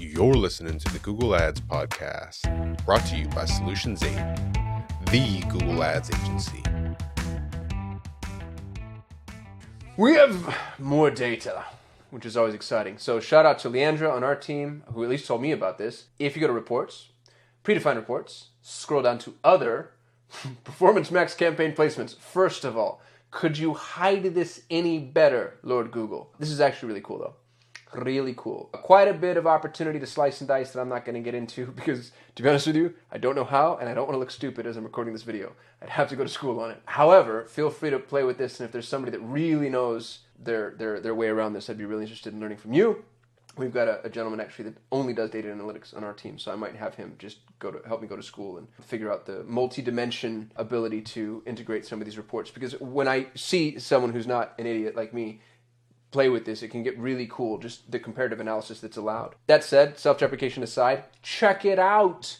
You're listening to the Google Ads Podcast, brought to you by Solutions 8, the Google Ads agency. We have more data, which is always exciting. So, shout out to Leandra on our team, who at least told me about this. If you go to reports, predefined reports, scroll down to other performance max campaign placements. First of all, could you hide this any better, Lord Google? This is actually really cool, though really cool. Quite a bit of opportunity to slice and dice that I'm not going to get into because, to be honest with you, I don't know how and I don't want to look stupid as I'm recording this video. I'd have to go to school on it. However, feel free to play with this, and if there's somebody that really knows their their their way around this, I'd be really interested in learning from you. We've got a, a gentleman actually that only does data analytics on our team, so I might have him just go to help me go to school and figure out the multi-dimension ability to integrate some of these reports. Because when I see someone who's not an idiot like me play with this, it can get really cool, just the comparative analysis that's allowed. That said, self deprecation aside, check it out.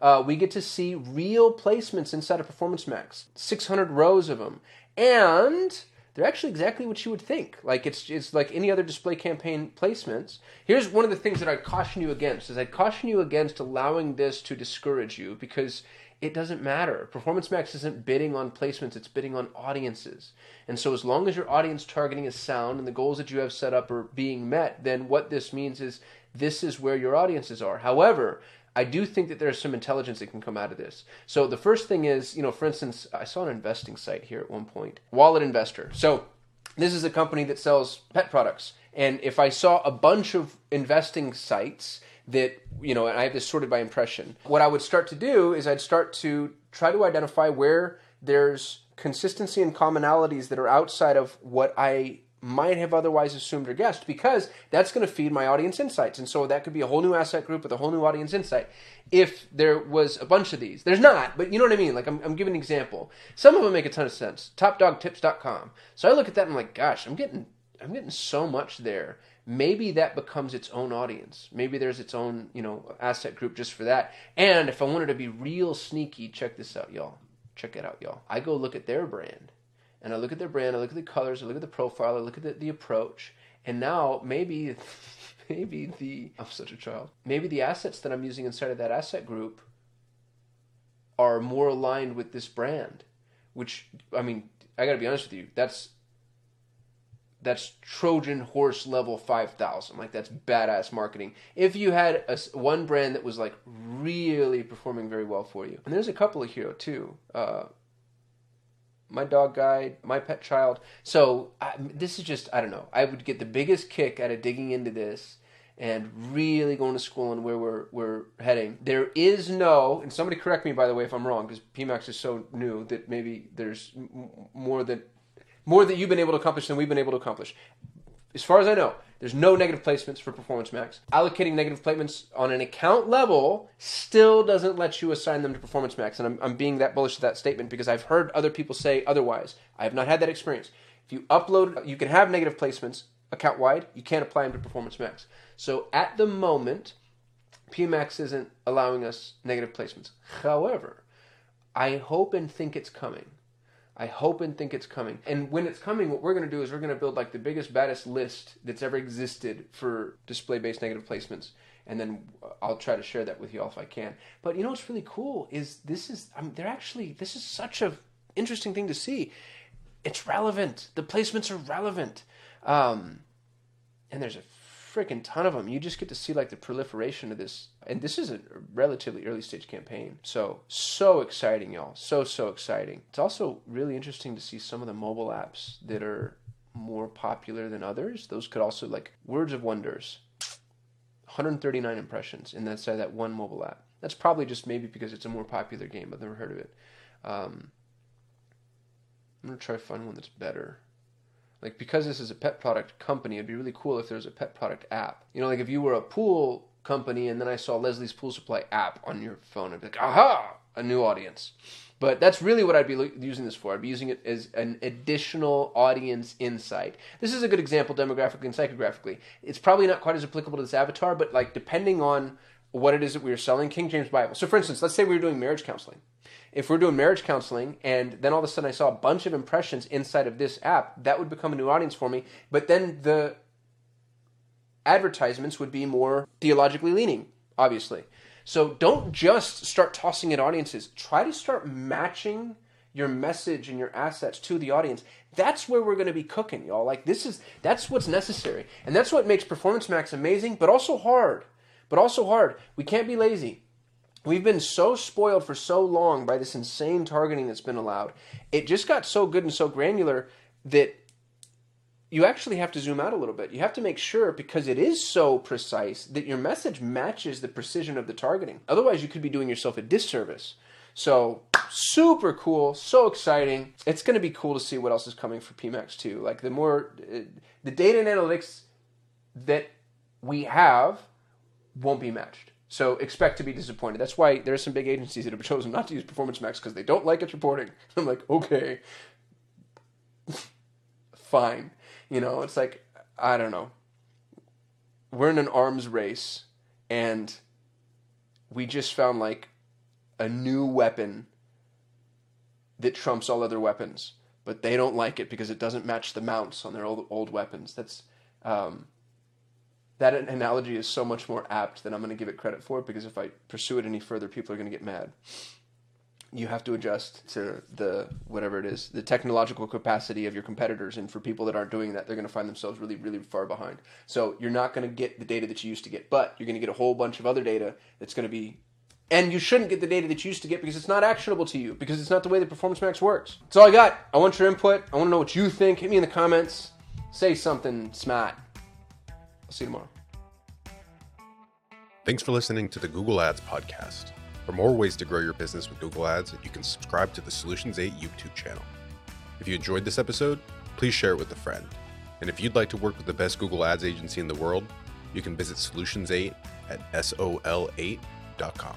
Uh, we get to see real placements inside of Performance Max, 600 rows of them. And they're actually exactly what you would think. Like it's it's like any other display campaign placements. Here's one of the things that I'd caution you against is I'd caution you against allowing this to discourage you because it doesn't matter. Performance Max isn't bidding on placements, it's bidding on audiences. And so, as long as your audience targeting is sound and the goals that you have set up are being met, then what this means is this is where your audiences are. However, I do think that there's some intelligence that can come out of this. So, the first thing is, you know, for instance, I saw an investing site here at one point, Wallet Investor. So, this is a company that sells pet products. And if I saw a bunch of investing sites, that you know, and I have this sorted by impression. What I would start to do is I'd start to try to identify where there's consistency and commonalities that are outside of what I might have otherwise assumed or guessed because that's going to feed my audience insights. And so that could be a whole new asset group with a whole new audience insight. If there was a bunch of these, there's not, but you know what I mean? Like I'm, I'm giving an example. Some of them make a ton of sense. Topdogtips.com. So I look at that and I'm like, gosh, I'm getting, I'm getting so much there maybe that becomes its own audience. Maybe there's its own, you know, asset group just for that. And if I wanted to be real sneaky, check this out, y'all. Check it out, y'all. I go look at their brand. And I look at their brand, I look at the colors, I look at the profile, I look at the, the approach. And now maybe maybe the I'm such a child. Maybe the assets that I'm using inside of that asset group are more aligned with this brand. Which I mean, I gotta be honest with you, that's that's Trojan horse level 5000. Like that's badass marketing. If you had a, one brand that was like really performing very well for you. And there's a couple of here too. Uh, my dog guide, my pet child. So I, this is just I don't know. I would get the biggest kick out of digging into this and really going to school and where we're we're heading. There is no, and somebody correct me by the way if I'm wrong because PMax is so new that maybe there's more that more that you've been able to accomplish than we've been able to accomplish. As far as I know, there's no negative placements for Performance Max. Allocating negative placements on an account level still doesn't let you assign them to Performance Max. And I'm, I'm being that bullish to that statement because I've heard other people say otherwise. I have not had that experience. If you upload, you can have negative placements account wide, you can't apply them to Performance Max. So at the moment, PMax isn't allowing us negative placements. However, I hope and think it's coming. I hope and think it's coming. And when it's coming, what we're going to do is we're going to build like the biggest, baddest list that's ever existed for display based negative placements. And then I'll try to share that with you all if I can. But you know what's really cool is this is, I mean, they're actually, this is such a interesting thing to see. It's relevant. The placements are relevant. Um, and there's a freaking ton of them. You just get to see like the proliferation of this. And this is a relatively early stage campaign. So, so exciting, y'all. So, so exciting. It's also really interesting to see some of the mobile apps that are more popular than others. Those could also, like, Words of Wonders, 139 impressions in that that one mobile app. That's probably just maybe because it's a more popular game. I've never heard of it. Um, I'm going to try to find one that's better like because this is a pet product company, it'd be really cool if there's a pet product app. You know, like if you were a pool company and then I saw Leslie's Pool Supply app on your phone, I'd be like, aha, a new audience. But that's really what I'd be using this for. I'd be using it as an additional audience insight. This is a good example demographically and psychographically. It's probably not quite as applicable to this avatar, but like depending on what it is that we are selling, King James Bible. So for instance, let's say we were doing marriage counseling if we're doing marriage counseling and then all of a sudden I saw a bunch of impressions inside of this app, that would become a new audience for me. But then the advertisements would be more theologically leaning, obviously. So don't just start tossing at audiences. Try to start matching your message and your assets to the audience. That's where we're going to be cooking, y'all. Like this is that's what's necessary. And that's what makes Performance Max amazing, but also hard. But also hard. We can't be lazy. We've been so spoiled for so long by this insane targeting that's been allowed. It just got so good and so granular that you actually have to zoom out a little bit. You have to make sure, because it is so precise, that your message matches the precision of the targeting. Otherwise, you could be doing yourself a disservice. So, super cool, so exciting. It's going to be cool to see what else is coming for PMAX too. Like, the more, uh, the data and analytics that we have won't be matched. So expect to be disappointed. That's why there are some big agencies that have chosen not to use Performance Max because they don't like its reporting. I'm like, okay, fine. You know, it's like I don't know. We're in an arms race, and we just found like a new weapon that trumps all other weapons, but they don't like it because it doesn't match the mounts on their old old weapons. That's um, that analogy is so much more apt than I'm going to give it credit for because if I pursue it any further, people are going to get mad. You have to adjust to the whatever it is, the technological capacity of your competitors, and for people that aren't doing that, they're going to find themselves really, really far behind. So you're not going to get the data that you used to get, but you're going to get a whole bunch of other data that's going to be and you shouldn't get the data that you used to get because it's not actionable to you because it's not the way that performance max works. That's all i got. I want your input. I want to know what you think. Hit me in the comments. Say something smart I'll see you tomorrow. Thanks for listening to the Google Ads podcast. For more ways to grow your business with Google Ads, you can subscribe to the Solutions 8 YouTube channel. If you enjoyed this episode, please share it with a friend. And if you'd like to work with the best Google Ads agency in the world, you can visit Solutions 8 at sol8.com.